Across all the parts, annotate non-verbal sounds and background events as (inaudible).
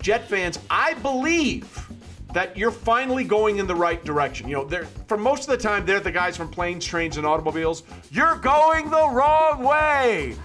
Jet fans, I believe that you're finally going in the right direction. You know, they're for most of the time they're the guys from planes, trains, and automobiles. You're going the wrong way.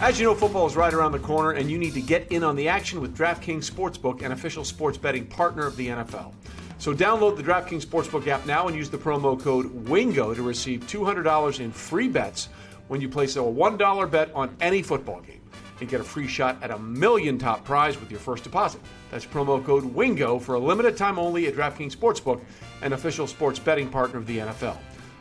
As you know, football is right around the corner, and you need to get in on the action with DraftKings Sportsbook, an official sports betting partner of the NFL. So download the DraftKings Sportsbook app now and use the promo code WINGO to receive $200 in free bets when you place a $1 bet on any football game and get a free shot at a million top prize with your first deposit. That's promo code WINGO for a limited time only at DraftKings Sportsbook, an official sports betting partner of the NFL.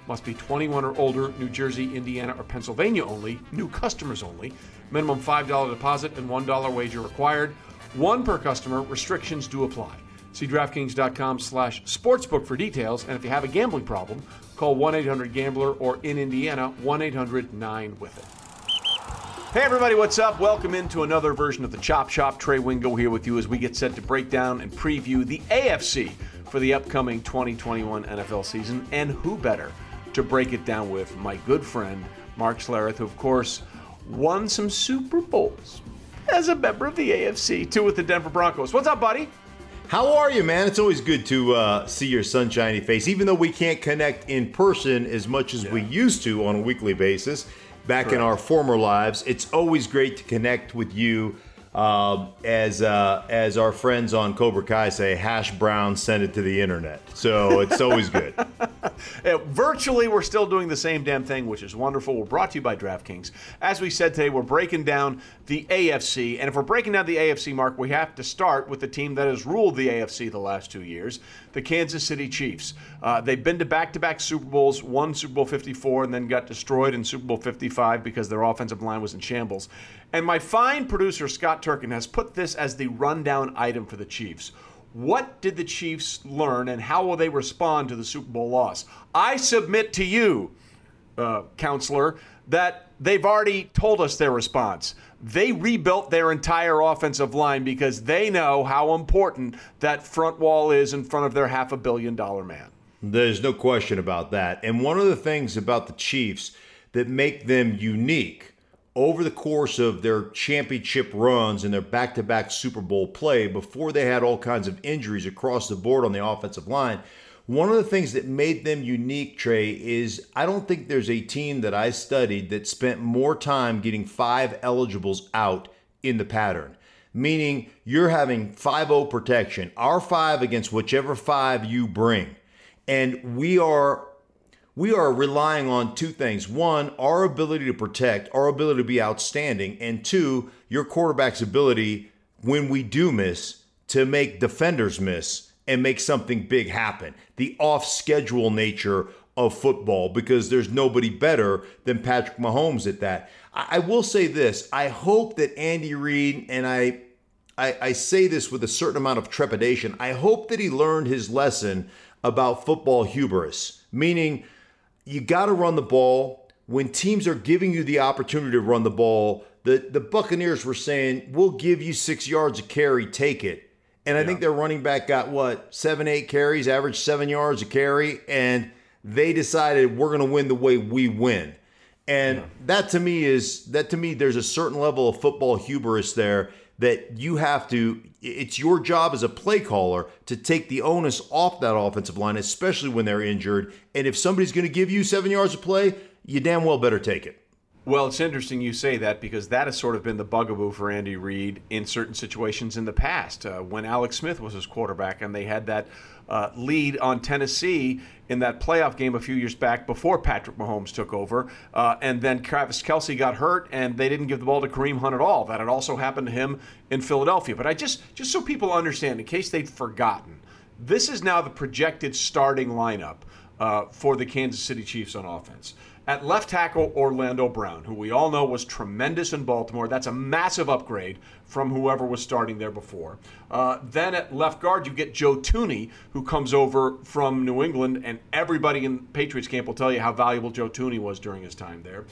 Must be 21 or older, New Jersey, Indiana, or Pennsylvania only, new customers only. Minimum $5 deposit and $1 wager required. One per customer, restrictions do apply. See DraftKings.com slash sportsbook for details, and if you have a gambling problem, call 1-800-GAMBLER or in Indiana, 1-800-9-WITH-IT. Hey everybody, what's up? Welcome into another version of the Chop Shop. Trey Wingo here with you as we get set to break down and preview the AFC for the upcoming 2021 NFL season. And who better to break it down with my good friend Mark Schlereth, who of course won some Super Bowls as a member of the AFC, too, with the Denver Broncos. What's up, buddy? How are you, man? It's always good to uh, see your sunshiny face, even though we can't connect in person as much as yeah. we used to on a weekly basis back Correct. in our former lives. It's always great to connect with you. Uh, as uh, as our friends on Cobra Kai say, hash brown send it to the internet. So it's always good. (laughs) virtually, we're still doing the same damn thing, which is wonderful. We're brought to you by DraftKings. As we said today, we're breaking down the AFC, and if we're breaking down the AFC, Mark, we have to start with the team that has ruled the AFC the last two years, the Kansas City Chiefs. Uh, they've been to back-to-back Super Bowls, won Super Bowl 54, and then got destroyed in Super Bowl 55 because their offensive line was in shambles. And my fine producer, Scott Turkin, has put this as the rundown item for the Chiefs. What did the Chiefs learn and how will they respond to the Super Bowl loss? I submit to you, uh, counselor, that they've already told us their response. They rebuilt their entire offensive line because they know how important that front wall is in front of their half a billion dollar man. There's no question about that. And one of the things about the Chiefs that make them unique over the course of their championship runs and their back to back Super Bowl play, before they had all kinds of injuries across the board on the offensive line, one of the things that made them unique, Trey, is I don't think there's a team that I studied that spent more time getting five eligibles out in the pattern. Meaning you're having 5 0 protection, our 5 against whichever five you bring. And we are we are relying on two things. One, our ability to protect, our ability to be outstanding, and two, your quarterback's ability when we do miss to make defenders miss and make something big happen. The off schedule nature of football because there's nobody better than Patrick Mahomes at that. I, will say this I hope that Andy Reid, and I, I, I say this with a certain amount of trepidation, I hope that he learned his lesson about football hubris, meaning, you got to run the ball. When teams are giving you the opportunity to run the ball, the, the Buccaneers were saying, we'll give you six yards of carry, take it. And I yeah. think their running back got what, seven, eight carries, average seven yards a carry. And they decided we're going to win the way we win. And yeah. that to me is, that to me, there's a certain level of football hubris there that you have to it's your job as a play caller to take the onus off that offensive line especially when they're injured and if somebody's going to give you 7 yards of play you damn well better take it well, it's interesting you say that because that has sort of been the bugaboo for Andy Reid in certain situations in the past. Uh, when Alex Smith was his quarterback and they had that uh, lead on Tennessee in that playoff game a few years back before Patrick Mahomes took over. Uh, and then Travis Kelce got hurt and they didn't give the ball to Kareem Hunt at all. That had also happened to him in Philadelphia. But I just, just so people understand, in case they'd forgotten, this is now the projected starting lineup uh, for the Kansas City Chiefs on offense. At left tackle, Orlando Brown, who we all know was tremendous in Baltimore. That's a massive upgrade from whoever was starting there before. Uh, then at left guard, you get Joe Thuney, who comes over from New England, and everybody in Patriots camp will tell you how valuable Joe Thuney was during his time there.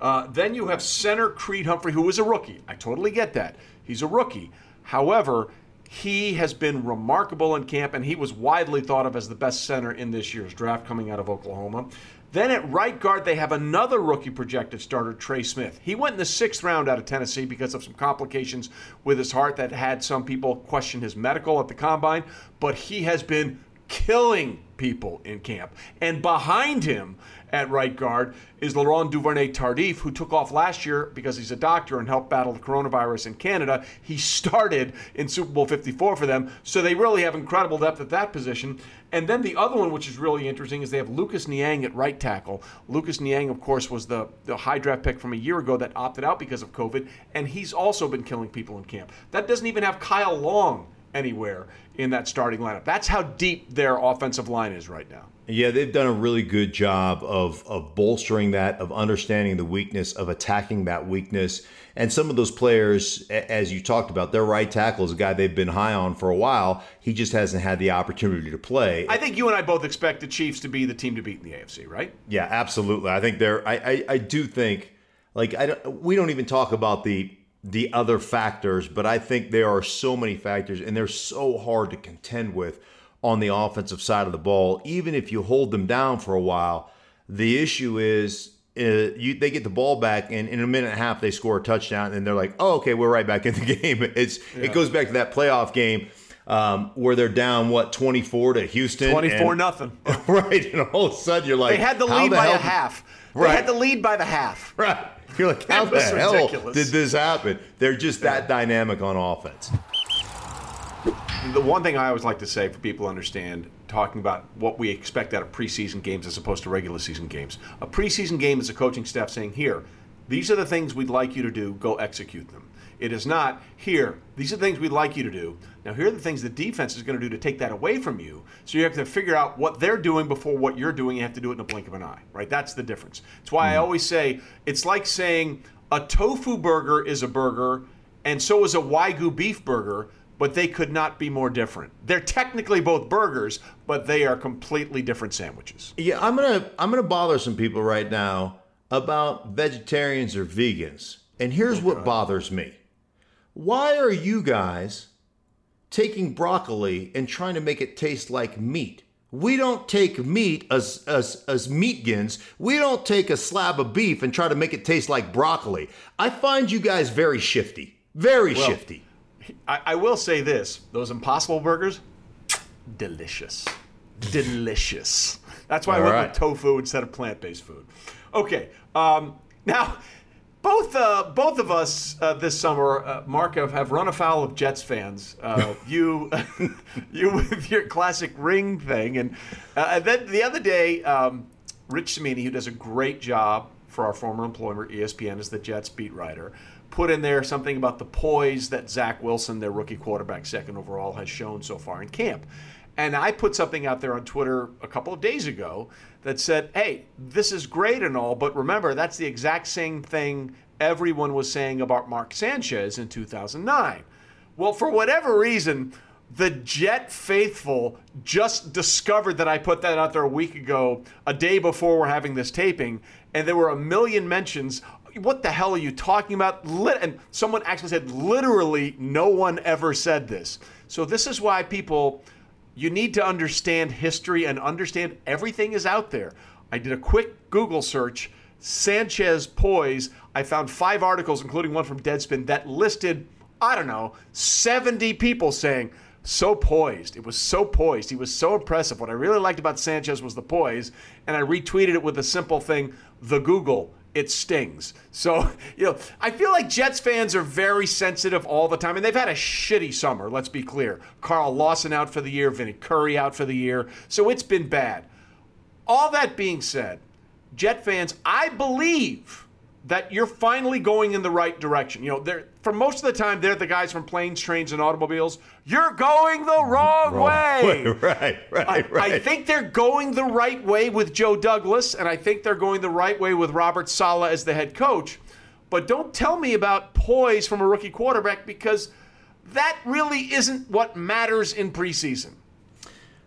Uh, then you have center Creed Humphrey, who is a rookie. I totally get that. He's a rookie. However, he has been remarkable in camp, and he was widely thought of as the best center in this year's draft coming out of Oklahoma. Then at right guard, they have another rookie projected starter, Trey Smith. He went in the sixth round out of Tennessee because of some complications with his heart that had some people question his medical at the combine, but he has been killing people in camp. And behind him at right guard is Laurent Duvernay Tardif, who took off last year because he's a doctor and helped battle the coronavirus in Canada. He started in Super Bowl 54 for them, so they really have incredible depth at that position. And then the other one, which is really interesting, is they have Lucas Niang at right tackle. Lucas Niang, of course, was the, the high draft pick from a year ago that opted out because of COVID, and he's also been killing people in camp. That doesn't even have Kyle Long anywhere in that starting lineup. That's how deep their offensive line is right now. Yeah, they've done a really good job of of bolstering that, of understanding the weakness, of attacking that weakness. And some of those players, as you talked about, their right tackle is a guy they've been high on for a while. He just hasn't had the opportunity to play. I think you and I both expect the Chiefs to be the team to beat in the AFC, right? Yeah, absolutely. I think they're. I I, I do think like I don't, we don't even talk about the the other factors, but I think there are so many factors, and they're so hard to contend with on the offensive side of the ball. Even if you hold them down for a while, the issue is uh, you, they get the ball back, and in a minute and a half they score a touchdown, and they're like, "Oh, okay, we're right back in the (laughs) game." It's yeah. it goes back to that playoff game. Um, where they're down what 24 to Houston 24 and, nothing (laughs) right and all of a sudden you're like they had the lead the by a half right. they had the lead by the half right (laughs) you're like, how the hell ridiculous. did this happen? They're just that dynamic on offense. The one thing I always like to say for people to understand, talking about what we expect out of preseason games as opposed to regular season games. A preseason game is a coaching staff saying, here, these are the things we'd like you to do, go execute them. It is not here. These are the things we'd like you to do. Now, here are the things the defense is going to do to take that away from you. So you have to figure out what they're doing before what you're doing. You have to do it in a blink of an eye, right? That's the difference. It's why mm. I hmm. always say it's like saying a tofu burger is a burger, and so is a wagyu beef burger, but they could not be more different. They're technically both burgers, but they are completely different sandwiches. Yeah, I'm gonna I'm gonna bother some people right now about vegetarians or vegans, and here's oh, what bothers me why are you guys taking broccoli and trying to make it taste like meat? We don't take meat as, as, as meatgins. We don't take a slab of beef and try to make it taste like broccoli. I find you guys very shifty. Very well, shifty. I, I will say this those impossible burgers, delicious. Delicious. That's why All I went right. with tofu instead of plant based food. Okay. Um, (laughs) now, both uh, both of us uh, this summer, uh, Mark, have, have run afoul of Jets fans. Uh, (laughs) you (laughs) you with your classic ring thing, and, uh, and then the other day, um, Rich Cimini, who does a great job for our former employer ESPN as the Jets beat writer, put in there something about the poise that Zach Wilson, their rookie quarterback, second overall, has shown so far in camp. And I put something out there on Twitter a couple of days ago that said, hey, this is great and all, but remember, that's the exact same thing everyone was saying about Mark Sanchez in 2009. Well, for whatever reason, the Jet faithful just discovered that I put that out there a week ago, a day before we're having this taping, and there were a million mentions. What the hell are you talking about? And someone actually said, literally, no one ever said this. So, this is why people you need to understand history and understand everything is out there. I did a quick Google search, Sanchez poise. I found five articles, including one from Deadspin, that listed, I don't know, 70 people saying, so poised. It was so poised. He was so impressive. What I really liked about Sanchez was the poise. And I retweeted it with a simple thing the Google it stings. So, (laughs) you know, I feel like Jets fans are very sensitive all the time, and they've had a shitty summer, let's be clear. Carl Lawson out for the year, Vinny Curry out for the year, so it's been bad. All that being said, Jet fans, I believe that you're finally going in the right direction. You know, they're for most of the time they're the guys from planes, trains, and automobiles. You're going the wrong, wrong way. (laughs) Right, right, I, right. I think they're going the right way with Joe Douglas, and I think they're going the right way with Robert Saleh as the head coach. But don't tell me about poise from a rookie quarterback because that really isn't what matters in preseason.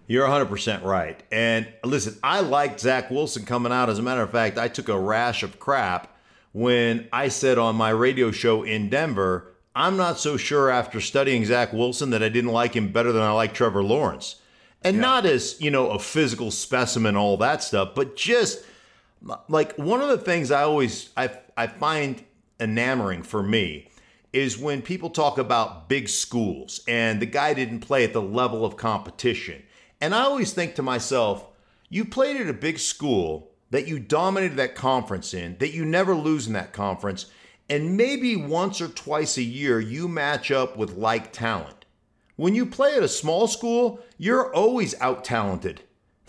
You're 100% right. And listen, I liked Zach Wilson coming out. As a matter of fact, I took a rash of crap when I said on my radio show in Denver, I'm not so sure after studying Zach Wilson that I didn't like him better than I like Trevor Lawrence. And yeah. not as, you know, a physical specimen, all that stuff, but just Like one of the things I always I I find enamoring for me is when people talk about big schools and the guy didn't play at the level of competition. And I always think to myself, you played at a big school that you dominated that conference in, that you never lose in that conference, and maybe once or twice a year you match up with like talent. When you play at a small school, you're always out talented.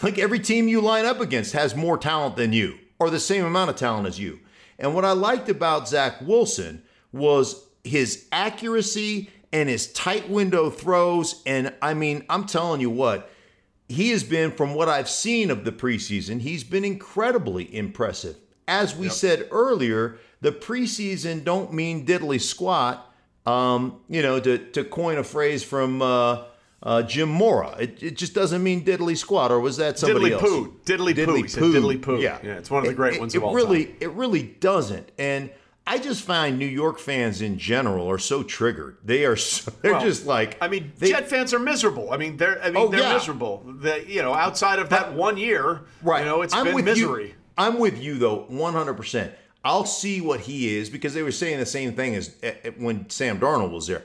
Like every team you line up against has more talent than you, or the same amount of talent as you. And what I liked about Zach Wilson was his accuracy and his tight window throws. And I mean, I'm telling you what, he has been, from what I've seen of the preseason, he's been incredibly impressive. As we yep. said earlier, the preseason don't mean diddly squat. Um, you know, to, to coin a phrase from uh, uh, Jim Mora, it, it just doesn't mean diddly squat, or was that somebody else? diddly else? Poo. Diddly, diddly poo. Diddly poo. Yeah. yeah, it's one of the great it, ones it, of all really, time. It really doesn't. And I just find New York fans in general are so triggered. They are so, (laughs) they're well, just like I mean, they, Jet fans are miserable. I mean, they're I mean, oh, they're yeah. miserable. They, you know, outside of that one year, right. you know, it's I'm been with misery. You. I'm with you though, 100%. I'll see what he is because they were saying the same thing as eh, eh, when Sam Darnold was there.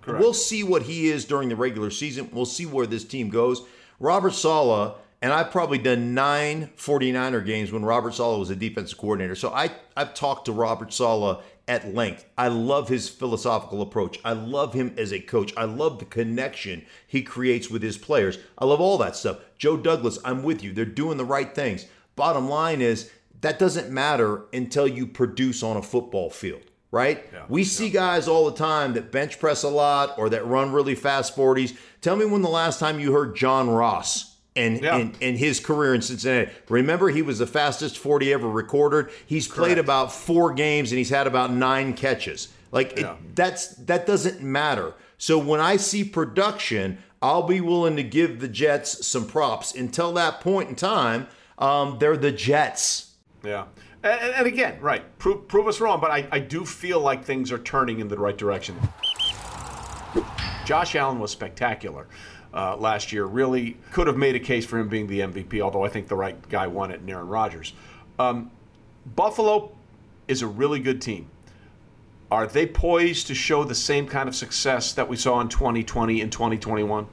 Correct. We'll see what he is during the regular season. We'll see where this team goes. Robert Saleh and I've probably done nine 49er games when Robert Saleh was a defensive coordinator. So I, I've talked to Robert Saleh at length. I love his philosophical approach. I love him as a coach. I love the connection he creates with his players. I love all that stuff. Joe Douglas, I'm with you. They're doing the right things. Bottom line is that doesn't matter until you produce on a football field, right? Yeah, we see yeah. guys all the time that bench press a lot or that run really fast 40s. Tell me when the last time you heard John Ross and yeah. in, in, his career in Cincinnati. Remember, he was the fastest 40 ever recorded. He's Correct. played about four games and he's had about nine catches. Like yeah. it, that's that doesn't matter. So when I see production, I'll be willing to give the Jets some props. Until that point in time, um, they're the Jets. Yeah. And, and again, right, prove, prove us wrong, but I, I do feel like things are turning in the right direction. Josh Allen was spectacular uh, last year. Really could have made a case for him being the MVP, although I think the right guy won it, Aaron Rodgers. Um, Buffalo is a really good team. Are they poised to show the same kind of success that we saw in 2020 and 2021?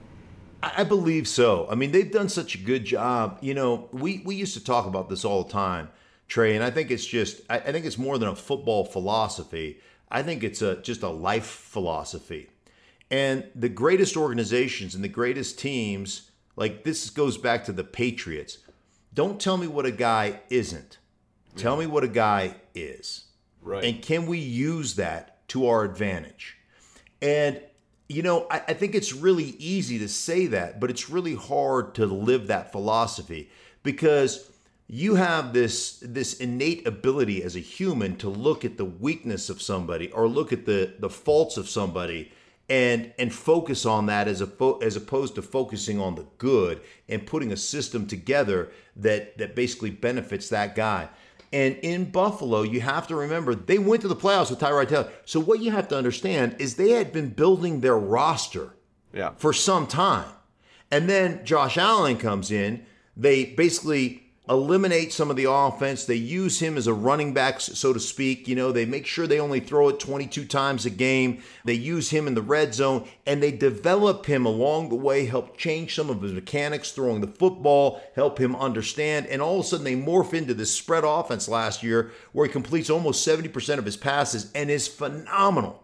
I believe so. I mean, they've done such a good job. You know, we, we used to talk about this all the time, Trey, and I think it's just, I, I think it's more than a football philosophy. I think it's a just a life philosophy. And the greatest organizations and the greatest teams, like this goes back to the Patriots. Don't tell me what a guy isn't. Tell me what a guy is. Right. And can we use that to our advantage? And, you know, I, I think it's really easy to say that, but it's really hard to live that philosophy because you have this this innate ability as a human to look at the weakness of somebody or look at the the faults of somebody and and focus on that as a fo- as opposed to focusing on the good and putting a system together that that basically benefits that guy. And in Buffalo, you have to remember they went to the playoffs with Tyrod Taylor. So what you have to understand is they had been building their roster yeah. for some time. And then Josh Allen comes in. They basically eliminate some of the offense. They use him as a running back, so to speak. You know, they make sure they only throw it 22 times a game. They use him in the red zone and they develop him along the way, help change some of his mechanics throwing the football, help him understand. And all of a sudden, they morph into this spread offense last year where he completes almost 70% of his passes and is phenomenal.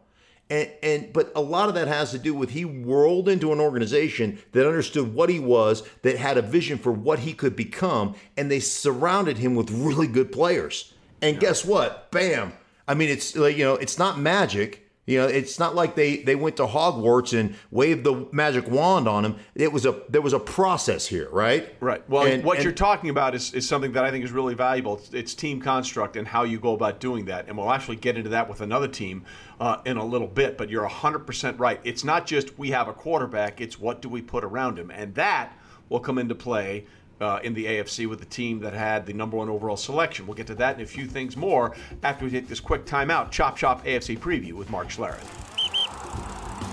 And, and but a lot of that has to do with he whirled into an organization that understood what he was, that had a vision for what he could become, and they surrounded him with really good players. And yeah. guess what? Bam! I mean, it's like you know, it's not magic. You know, it's not like they they went to Hogwarts and waved the magic wand on him. It was a there was a process here, right? Right. Well, and, what and, you're talking about is, is something that I think is really valuable. It's, it's, team construct and how you go about doing that. And we'll actually get into that with another team uh, in a little bit. But you're 100% right. It's not just we have a quarterback. It's what do we put around him, and that will come into play uh, in the AFC with the team that had the number one overall selection. We'll get to that and a few things more after we take this quick timeout. Chop Chop AFC preview with Mark Schlereth.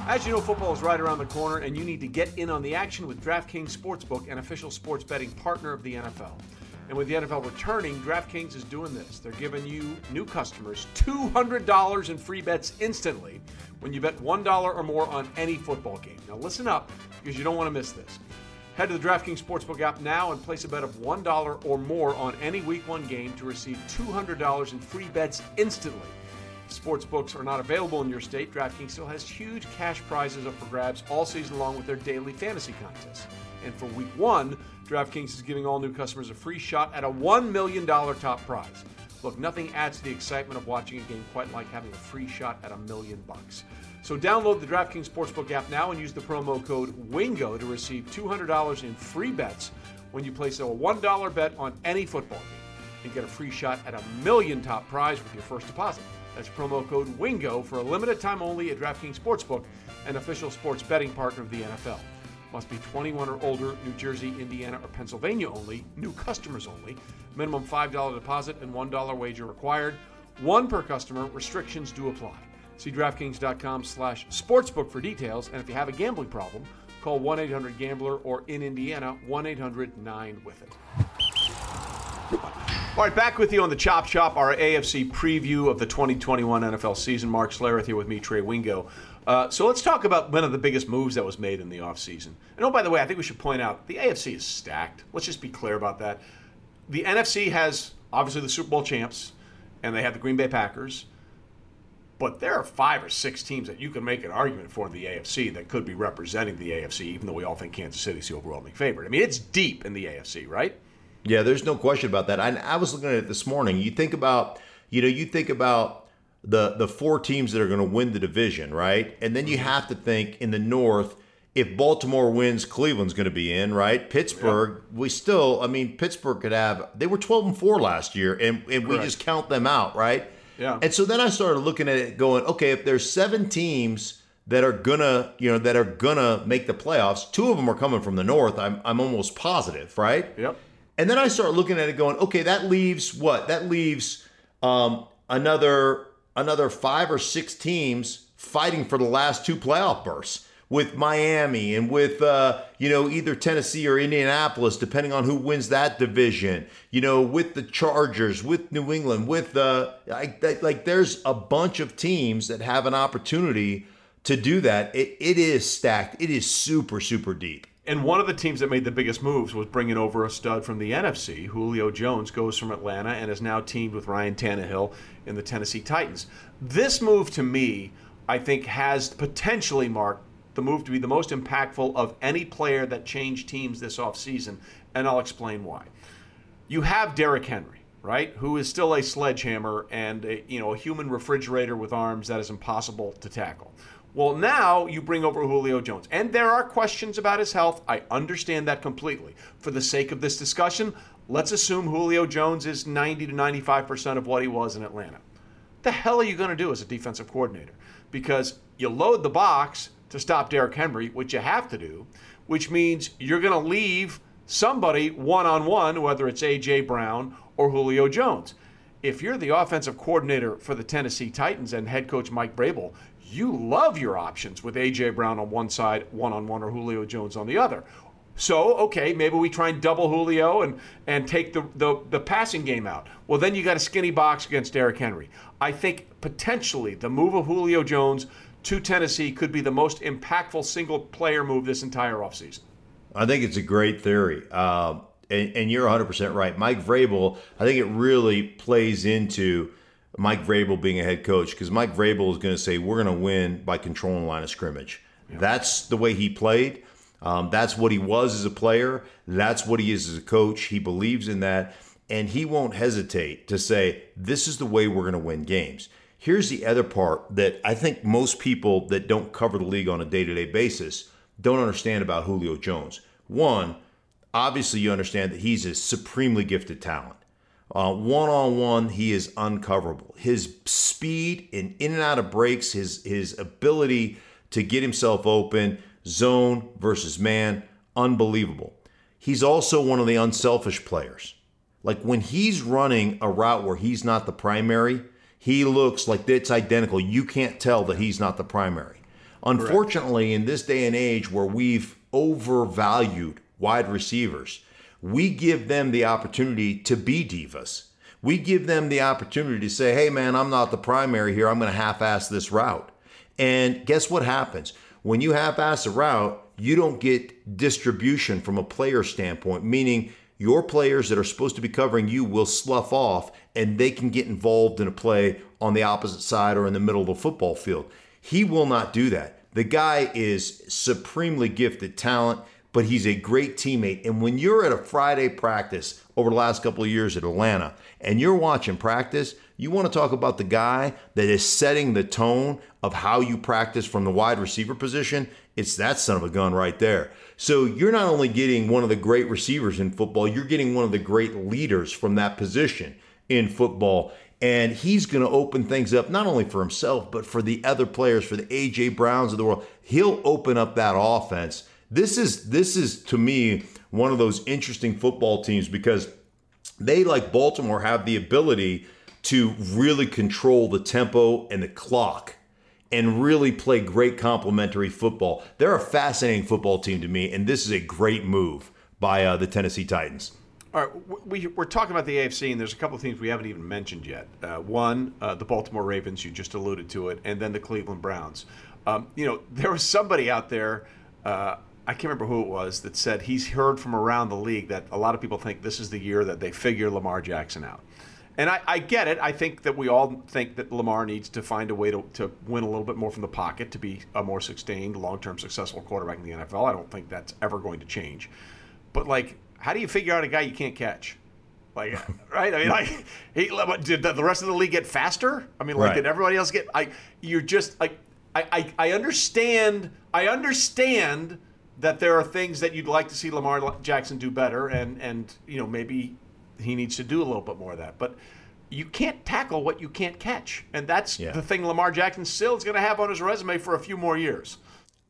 As you know, football is right around the corner, and you need to get in on the action with DraftKings Sportsbook, an official sports betting partner of the NFL. And with the NFL returning, DraftKings is doing this. They're giving you new customers $200 in free bets instantly when you bet $1 or more on any football game. Now, listen up because you don't want to miss this. Head to the DraftKings Sportsbook app now and place a bet of $1 or more on any Week 1 game to receive $200 in free bets instantly. Sportsbooks are not available in your state, DraftKings still has huge cash prizes up for grabs all season long with their daily fantasy contests. And for Week 1, DraftKings is giving all new customers a free shot at a $1 million top prize. Look, nothing adds to the excitement of watching a game quite like having a free shot at a million bucks. So download the DraftKings Sportsbook app now and use the promo code WINGO to receive $200 in free bets when you place a $1 bet on any football game and get a free shot at a million top prize with your first deposit. That's promo code WINGO for a limited time only at DraftKings Sportsbook, an official sports betting partner of the NFL. Must be 21 or older, New Jersey, Indiana, or Pennsylvania only, new customers only. Minimum $5 deposit and $1 wager required. One per customer, restrictions do apply. See DraftKings.com slash sportsbook for details, and if you have a gambling problem, call 1-800-GAMBLER or in Indiana, 1-800-9-WITH-IT. All right, back with you on the Chop Shop, our AFC preview of the 2021 NFL season. Mark Schlereth here with me, Trey Wingo. Uh, so let's talk about one of the biggest moves that was made in the offseason. And oh, by the way, I think we should point out the AFC is stacked. Let's just be clear about that. The NFC has obviously the Super Bowl champs, and they have the Green Bay Packers. But there are five or six teams that you can make an argument for in the AFC that could be representing the AFC, even though we all think Kansas City is the overwhelming favorite. I mean, it's deep in the AFC, right? Yeah, there's no question about that. I, I was looking at it this morning. You think about, you know, you think about the the four teams that are going to win the division, right? And then you mm-hmm. have to think in the North. If Baltimore wins, Cleveland's going to be in, right? Pittsburgh, we still, I mean, Pittsburgh could have. They were 12 and four last year, and and we just count them out, right? Yeah. And so then I started looking at it, going, okay, if there's seven teams that are gonna, you know, that are gonna make the playoffs, two of them are coming from the North. I'm I'm almost positive, right? Yep. And then I start looking at it going, okay, that leaves what? That leaves um, another another five or six teams fighting for the last two playoff berths with Miami and with uh, you know either Tennessee or Indianapolis, depending on who wins that division. You know, with the Chargers, with New England, with the like, like there's a bunch of teams that have an opportunity to do that. It, it is stacked. It is super super deep. And one of the teams that made the biggest moves was bringing over a stud from the NFC. Julio Jones goes from Atlanta and is now teamed with Ryan Tannehill in the Tennessee Titans. This move to me, I think, has potentially, Mark, the move to be the most impactful of any player that changed teams this offseason, and I'll explain why. You have Derrick Henry, right, who is still a sledgehammer and a, you know a human refrigerator with arms that is impossible to tackle. Well, now you bring over Julio Jones. And there are questions about his health. I understand that completely. For the sake of this discussion, let's assume Julio Jones is 90 to 95% of what he was in Atlanta. The hell are you going to do as a defensive coordinator? Because you load the box to stop Derrick Henry, which you have to do, which means you're going to leave somebody one on one, whether it's A.J. Brown or Julio Jones. If you're the offensive coordinator for the Tennessee Titans and head coach Mike Vrabel, you love your options with A.J. Brown on one side, one on one, or Julio Jones on the other. So, okay, maybe we try and double Julio and, and take the, the, the passing game out. Well, then you got a skinny box against Derrick Henry. I think potentially the move of Julio Jones to Tennessee could be the most impactful single player move this entire offseason. I think it's a great theory. Uh, and, and, you're 100% right. Mike Vrabel, I think it really plays into Mike Vrabel being a head coach because Mike Vrabel is going to say, we're going to win by controlling the line of scrimmage. Yeah. That's the way he played. Um, that's what he was as a player. That's what he is as a coach. He believes in that. And he won't hesitate to say, this is the way we're going to win games. Here's the other part that I think most people that don't cover the league on a day to day basis don't understand about Julio Jones. One, obviously, you understand that he's a supremely gifted talent. One on one, he is uncoverable. His speed and in and out of breaks, his his ability to get himself open, zone versus man, unbelievable. He's also one of the unselfish players. Like when he's running a route where he's not the primary, he looks like it's identical. You can't tell that he's not the primary. Unfortunately, Correct. in this day and age where we've overvalued wide receivers, we give them the opportunity to be divas. We give them the opportunity to say, hey, man, I'm not the primary here. I'm going to half ass this route. And guess what happens? When you half ass a route, you don't get distribution from a player standpoint, meaning your players that are supposed to be covering you will slough off and they can get involved in a play on the opposite side or in the middle of the football field. He will not do that. The guy is supremely gifted talent, but he's a great teammate. And when you're at a Friday practice over the last couple of years at Atlanta and you're watching practice, you want to talk about the guy that is setting the tone of how you practice from the wide receiver position. It's that son of a gun right there. So you're not only getting one of the great receivers in football, you're getting one of the great leaders from that position in football. And he's going to open things up not only for himself, but for the other players, for the AJ Browns of the world. He'll open up that offense. This is this is to me one of those interesting football teams because they like Baltimore have the ability to really control the tempo and the clock and really play great complementary football. They're a fascinating football team to me, and this is a great move by uh, the Tennessee Titans. All right, we, we're talking about the AFC, and there's a couple of teams we haven't even mentioned yet. Uh, one, uh, the Baltimore Ravens, you just alluded to it, and then the Cleveland Browns. Um, you know, there was somebody out there, uh, I can't remember who it was, that said he's heard from around the league that a lot of people think this is the year that they figure Lamar Jackson out. And I, I, get it. I think that we all think that Lamar needs to find a way to, to win a little bit more from the pocket to be a more sustained, long term successful quarterback in the NFL. I don't think that's ever going to change. But, like, how do you figure out a guy you can't catch? Like, (laughs) right? I mean, like, he, did the rest of the league get faster? I mean, like, right. did everybody else get? I, you're just like, I, I, I understand. I understand that there are things that you'd like to see Lamar Jackson do better, and and you know maybe he needs to do a little bit more of that. But you can't tackle what you can't catch, and that's yeah. the thing Lamar Jackson still is going to have on his resume for a few more years.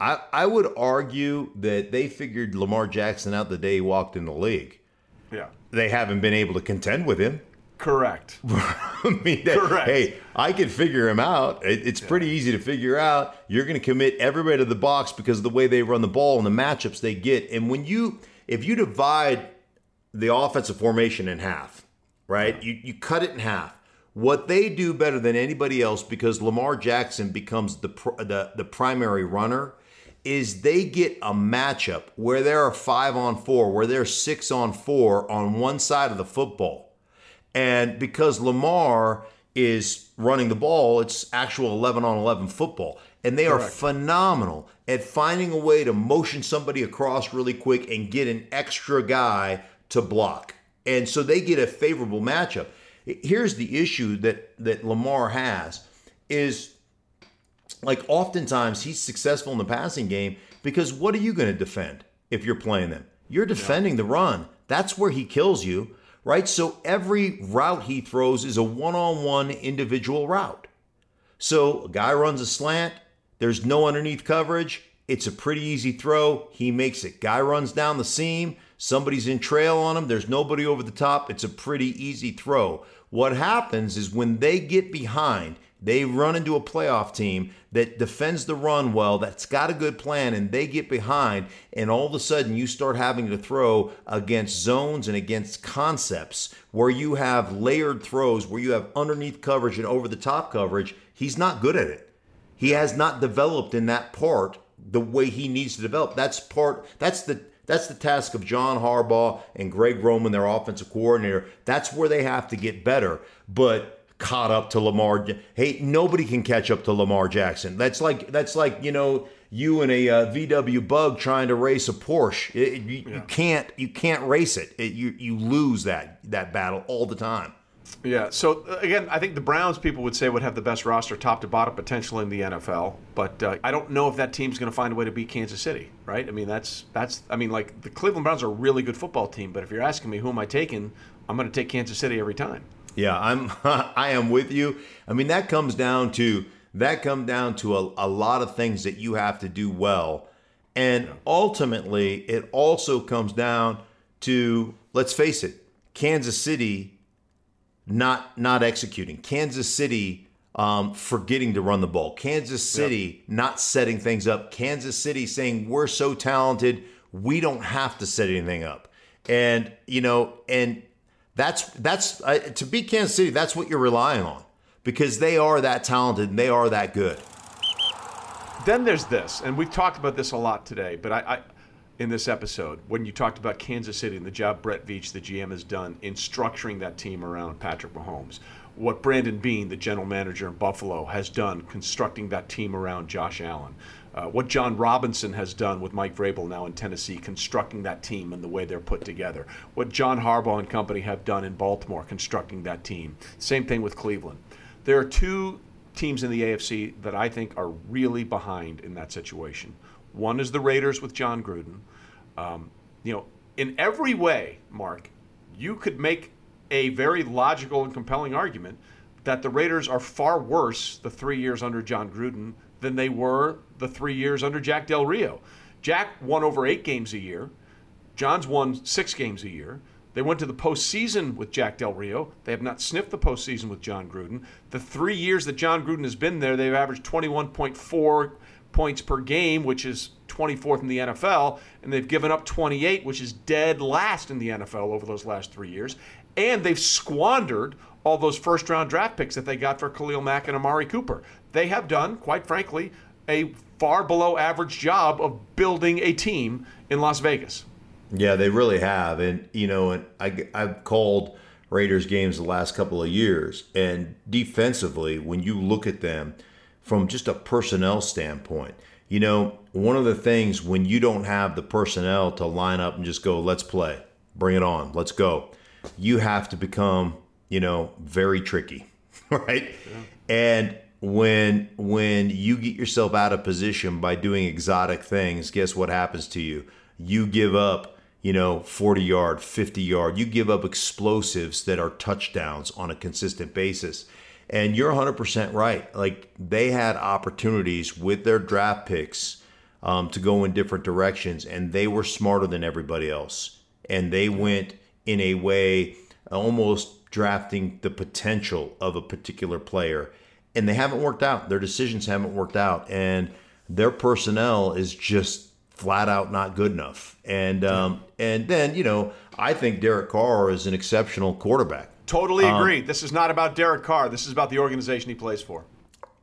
I, I would argue that they figured Lamar Jackson out the day he walked in the league. Yeah, they haven't been able to contend with him. Correct. (laughs) I mean, that, Correct. Hey, I could figure him out. It, it's yeah. pretty easy to figure out. You're going to commit everybody to the box because of the way they run the ball and the matchups they get. And when you, if you divide the offensive formation in half, right? You you cut it in half. What they do better than anybody else, because Lamar Jackson becomes the the, the primary runner, is they get a matchup where there are five on four, where there's six on four on one side of the football, and because Lamar is running the ball, it's actual 11 on 11 football. And they Correct. are phenomenal at finding a way to motion somebody across really quick and get an extra guy to block. And so they get a favorable matchup. Here's the issue that that Lamar has is like oftentimes he's successful in the passing game because what are you going to defend if you're playing them? You're defending yeah. the run. That's where he kills you, right? So every route he throws is a one-on-one individual route. So a guy runs a slant, there's no underneath coverage, it's a pretty easy throw. He makes it. Guy runs down the seam. Somebody's in trail on him. There's nobody over the top. It's a pretty easy throw. What happens is when they get behind, they run into a playoff team that defends the run well, that's got a good plan, and they get behind, and all of a sudden you start having to throw against zones and against concepts where you have layered throws, where you have underneath coverage and over the top coverage. He's not good at it. He has not developed in that part the way he needs to develop. That's part. That's the that's the task of John Harbaugh and Greg Roman, their offensive coordinator. That's where they have to get better. But caught up to Lamar. Hey, nobody can catch up to Lamar Jackson. That's like that's like you know you and a uh, VW Bug trying to race a Porsche. It, you, yeah. you, can't you can't race it. it. You you lose that that battle all the time. Yeah. So uh, again, I think the Browns people would say would have the best roster, top to bottom, potential in the NFL. But uh, I don't know if that team's going to find a way to beat Kansas City, right? I mean, that's that's. I mean, like the Cleveland Browns are a really good football team, but if you're asking me who am I taking, I'm going to take Kansas City every time. Yeah, I'm. (laughs) I am with you. I mean, that comes down to that come down to a, a lot of things that you have to do well, and ultimately, it also comes down to let's face it, Kansas City not not executing. Kansas City um, forgetting to run the ball. Kansas City yep. not setting things up. Kansas City saying we're so talented we don't have to set anything up. And, you know, and that's, that's, uh, to beat Kansas City, that's what you're relying on because they are that talented and they are that good. Then there's this, and we've talked about this a lot today, but I, I in this episode when you talked about Kansas City and the job Brett Veach, the GM, has done in structuring that team around Patrick Mahomes. What Brandon Beane, the general manager in Buffalo, has done constructing that team around Josh Allen. Uh, what Jon Robinson has done with Mike Vrabel now in Tennessee, constructing that team and the way they're put together. What John Harbaugh and company have done in Baltimore, constructing that team. Same thing with Cleveland. There are two teams in the AFC that I think are really behind in that situation. One is the Raiders with Jon Gruden. Um, you know, in every way, Mark, you could make a very logical and compelling argument that the Raiders are far worse the three years under Jon Gruden than they were the three years under Jack Del Rio. Jack won over eight games a year. Jon's won six games a year. They went to the postseason with Jack Del Rio. They have not sniffed the postseason with Jon Gruden. The three years that Jon Gruden has been there, they've averaged 21.4 points per game, which is 24th in the NFL, and they've given up 28, which is dead last in the NFL over those last three years. And they've squandered all those first round draft picks that they got for Khalil Mack and Amari Cooper. They have done, quite frankly, a far below average job of building a team in Las Vegas. Yeah, they really have. And, you know, and I, I've called Raiders games the last couple of years. And defensively, when you look at them, from just a personnel standpoint. You know, one of the things when you don't have the personnel to line up and just go, let's play, bring it on, let's go, you have to become, you know, very tricky, (laughs) right? Yeah. And when when you get yourself out of position by doing exotic things, guess what happens to you? You give up, you know, 40 yard, 50 yard. You give up explosives that are touchdowns on a consistent basis. And you're 100% right. Like they had opportunities with their draft picks um, to go in different directions, and they were smarter than everybody else. And they went in a way almost drafting the potential of a particular player. And they haven't worked out. Their decisions haven't worked out. And their personnel is just flat out not good enough. And um, and then you know I think Derek Carr is an exceptional quarterback. Totally um, agree. Um, this is not about Derek Carr. This is about the organization he plays for.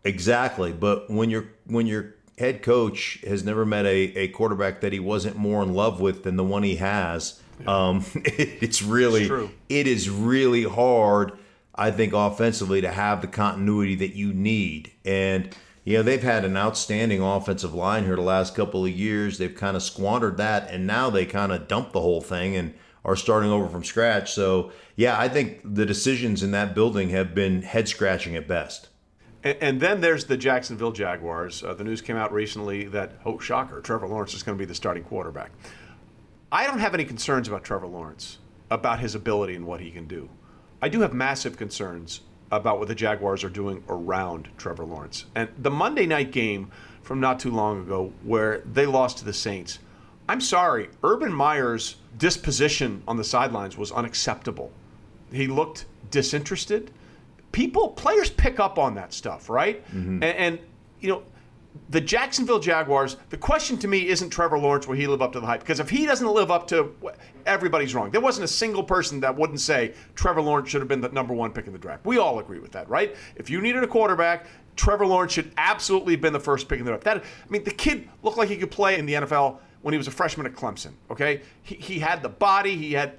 Exactly. But when your when your head coach has never met a, a quarterback that he wasn't more in love with than the one he has, yeah. um, it, (laughs) it's really it's it is really hard. I think offensively to have the continuity that you need and. You know, they've had an outstanding offensive line here the last couple of years. They've kind of squandered that, and now they kind of dump the whole thing and are starting over from scratch. So, yeah, I think the decisions in that building have been head scratching at best. And, and, then there's the Jacksonville Jaguars. Uh, the news came out recently that, oh, shocker, Trevor Lawrence is going to be the starting quarterback. I don't have any concerns about Trevor Lawrence, about his ability and what he can do. I do have massive concerns about what the Jaguars are doing around Trevor Lawrence. And the Monday night game from not too long ago, where they lost to the Saints, I'm sorry, Urban Meyer's disposition on the sidelines was unacceptable. He looked disinterested. People, players pick up on that stuff, right? Mm-hmm. And, and, you know, the Jacksonville Jaguars, the question to me isn't Trevor Lawrence will he live up to the hype? Because if he doesn't live up to everybody's wrong. There wasn't a single person that wouldn't say Trevor Lawrence should have been the number one pick in the draft. We all agree with that, right? If you needed a quarterback, Trevor Lawrence should absolutely have been the first pick in the draft. That I mean, the kid looked like he could play in the NFL when he was a freshman at Clemson. Okay, he, he had the body, he had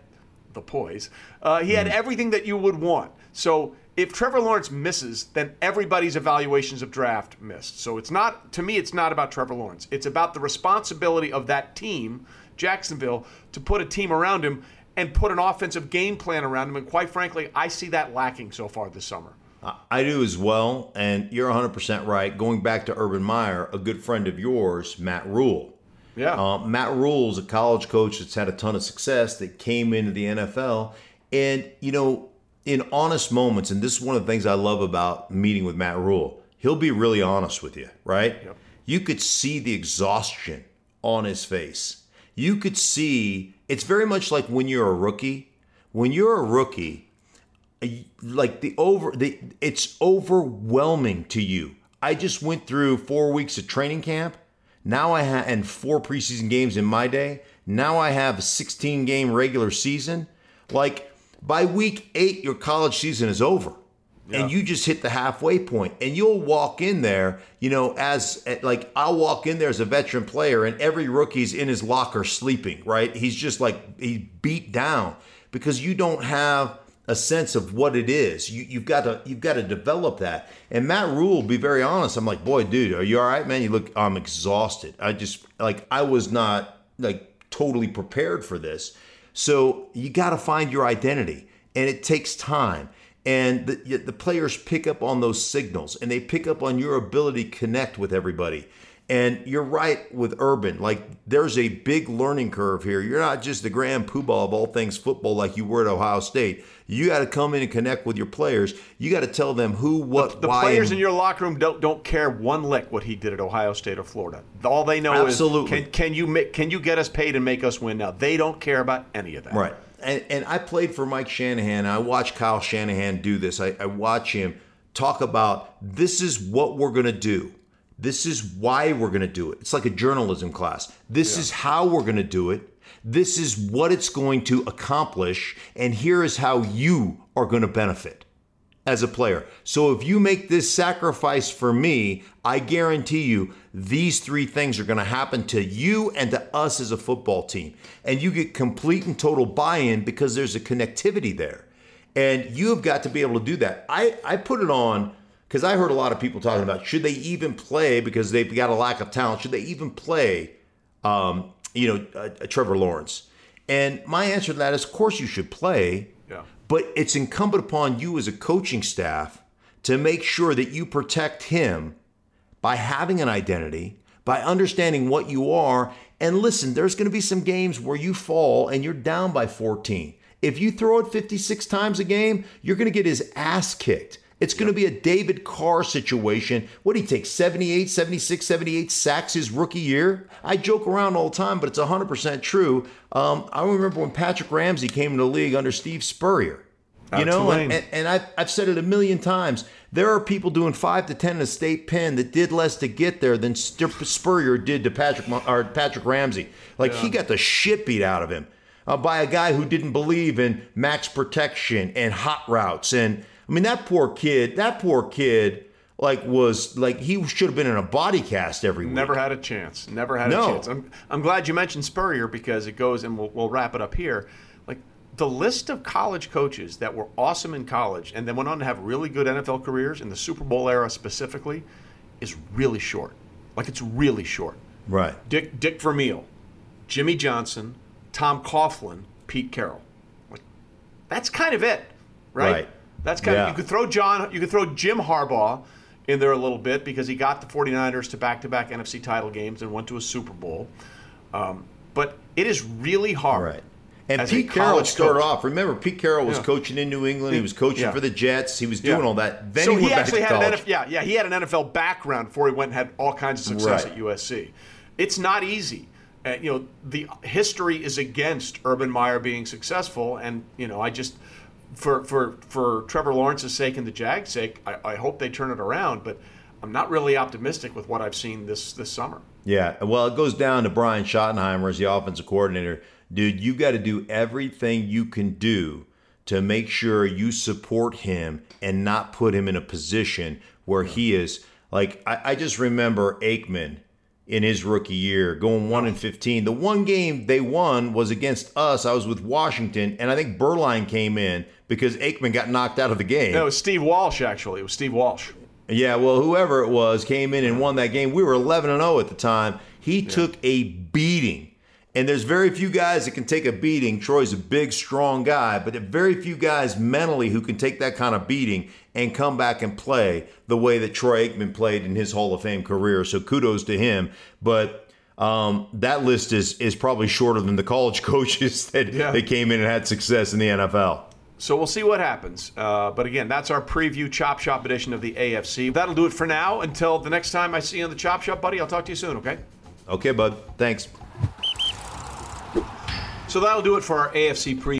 the poise, uh, he had mm. everything that you would want. So if Trevor Lawrence misses, then everybody's evaluations of draft missed. So it's not to me, it's not about Trevor Lawrence. It's about the responsibility of that team, Jacksonville, to put a team around him and put an offensive game plan around him. And quite frankly, I see that lacking so far this summer. I do as well, and you're 100% right. Going back to Urban Meyer, a good friend of yours, Matt Rhule. yeah. Uh, Matt Rhule's a college coach that's had a ton of success that came into the NFL. And, you know, in honest moments, and this is one of the things I love about meeting with Matt Rhule, he'll be really honest with you, right? Yep. You could see the exhaustion on his face. You could see it's very much like when you're a rookie. When you're a rookie, uh, like the over the it's overwhelming to you. I just went through 4 weeks of training camp Now I have and four preseason games in my day. Now I have a 16 game regular season. Like by week eight, your college season is over. And you just hit the halfway point. and you'll walk in there, you know, as like I'll walk in there as a veteran player, and every rookie's in his locker sleeping, right? He's just like he's beat down because you don't have a sense of what it is. You, you've got to you've got to develop that. And Matt Rhule, be very honest, I'm like, boy, dude, are you all right, man? You look, I'm exhausted. I just like I was not like totally prepared for this. So you got to find your identity, and it takes time. And the, the players pick up on those signals, and they pick up on your ability to connect with everybody. And you're right with Urban. Like, there's a big learning curve here. You're not just the grand poobah of all things football like you were at Ohio State. You got to come in and connect with your players. You got to tell them who, what, the, the why. players and- in your locker room don't don't care one lick what he did at Ohio State or Florida. All they know Absolutely. is can, can you make, can you get us paid and make us win now? They don't care about any of that. Right. And, and I played for Mike Shanahan. I watched Kyle Shanahan do this. I, I watch him talk about this is what we're going to do. This is why we're going to do it. It's like a journalism class. This is how we're going to do it. This is what it's going to accomplish. And here is how you are going to benefit as a player. So if you make this sacrifice for me, I guarantee you these three things are going to happen to you and to us as a football team. And you get complete and total buy in because there's a connectivity there. And you have got to be able to do that. I, I put it on because I heard a lot of people talking about should they even play because they've got a lack of talent? Should they even play, um, you know, uh, uh, Trevor Lawrence? And my answer to that is, of course, you should play. Yeah. But it's incumbent upon you as a coaching staff to make sure that you protect him by having an identity, by understanding what you are. And listen, there's going to be some games where you fall and you're down by 14. If you throw it 56 times a game, you're going to get his ass kicked. It's going to be a David Carr situation. What did he take? 78, 76, 78 sacks his rookie year? I joke around all the time, but it's 100% true. Um, I remember when Patrick Ramsey came into the league under Steve Spurrier. You know, and, and, and I've, I've said it a million times. There are people doing five to ten in a state pen that did less to get there than Spurrier did to Patrick or Patrick Ramsey. Like he got the shit beat out of him uh, by a guy who didn't believe in max protection and hot routes. And I mean that poor kid. That poor kid. Like was like he should have been in a body cast every week. Never had a chance. Never had No. a chance. I'm, I'm glad you mentioned Spurrier because it goes, and we'll, we'll wrap it up here. Like the list of college coaches that were awesome in college and then went on to have really good NFL careers in the Super Bowl era specifically is really short. Like it's really short. Right. Dick Dick Vermeil, Jimmy Johnson, Tom Coughlin, Pete Carroll. Like that's kind of it, right? Right. That's kind Yeah. of you could throw John you could throw Jim Harbaugh in there a little bit because he got the 49ers to back-to-back NFC title games and went to a Super Bowl. Um, but it is really hard. Right. And Pete Carroll started coach. off. Remember, Pete Carroll was Yeah. coaching in New England. He was coaching Yeah. for the Jets. He was doing Yeah. all that. Then so he he, went back actually to had an. NFL, yeah, yeah, he had an NFL background before he went and had all kinds of success Right. at USC. It's not easy. Uh, you know, the history is against Urban Meyer being successful, and you know, I just for for for Trevor Lawrence's sake and the Jags' sake, I, I hope they turn it around. But I'm not really optimistic with what I've seen this this summer. Yeah, well, it goes down to Brian Schottenheimer as the offensive coordinator. Dude, you got to do everything you can do to make sure you support him and not put him in a position where he is like. I, I just remember Aikman in his rookie year going one and fifteen. The one game they won was against us. I was with Washington, and I think Burline came in because Aikman got knocked out of the game. No, it was Steve Walsh actually. It was Steve Walsh. Yeah, well, whoever it was came in and won that game. We were 11 and 0 at the time. He took a beating. And there's very few guys that can take a beating. Troy's a big, strong guy, but very few guys mentally who can take that kind of beating and come back and play the way that Troy Aikman played in his Hall of Fame career. So kudos to him. But um, that list is is probably shorter than the college (laughs) coaches that, Yeah. that came in and had success in the NFL. So we'll see what happens. Uh, but again, that's our preview Chop Shop edition of the AFC. That'll do it for now. Until the next time I see you on the Chop Shop, buddy, I'll talk to you soon, okay? Okay, bud. Thanks. So that'll do it for our AFC preview.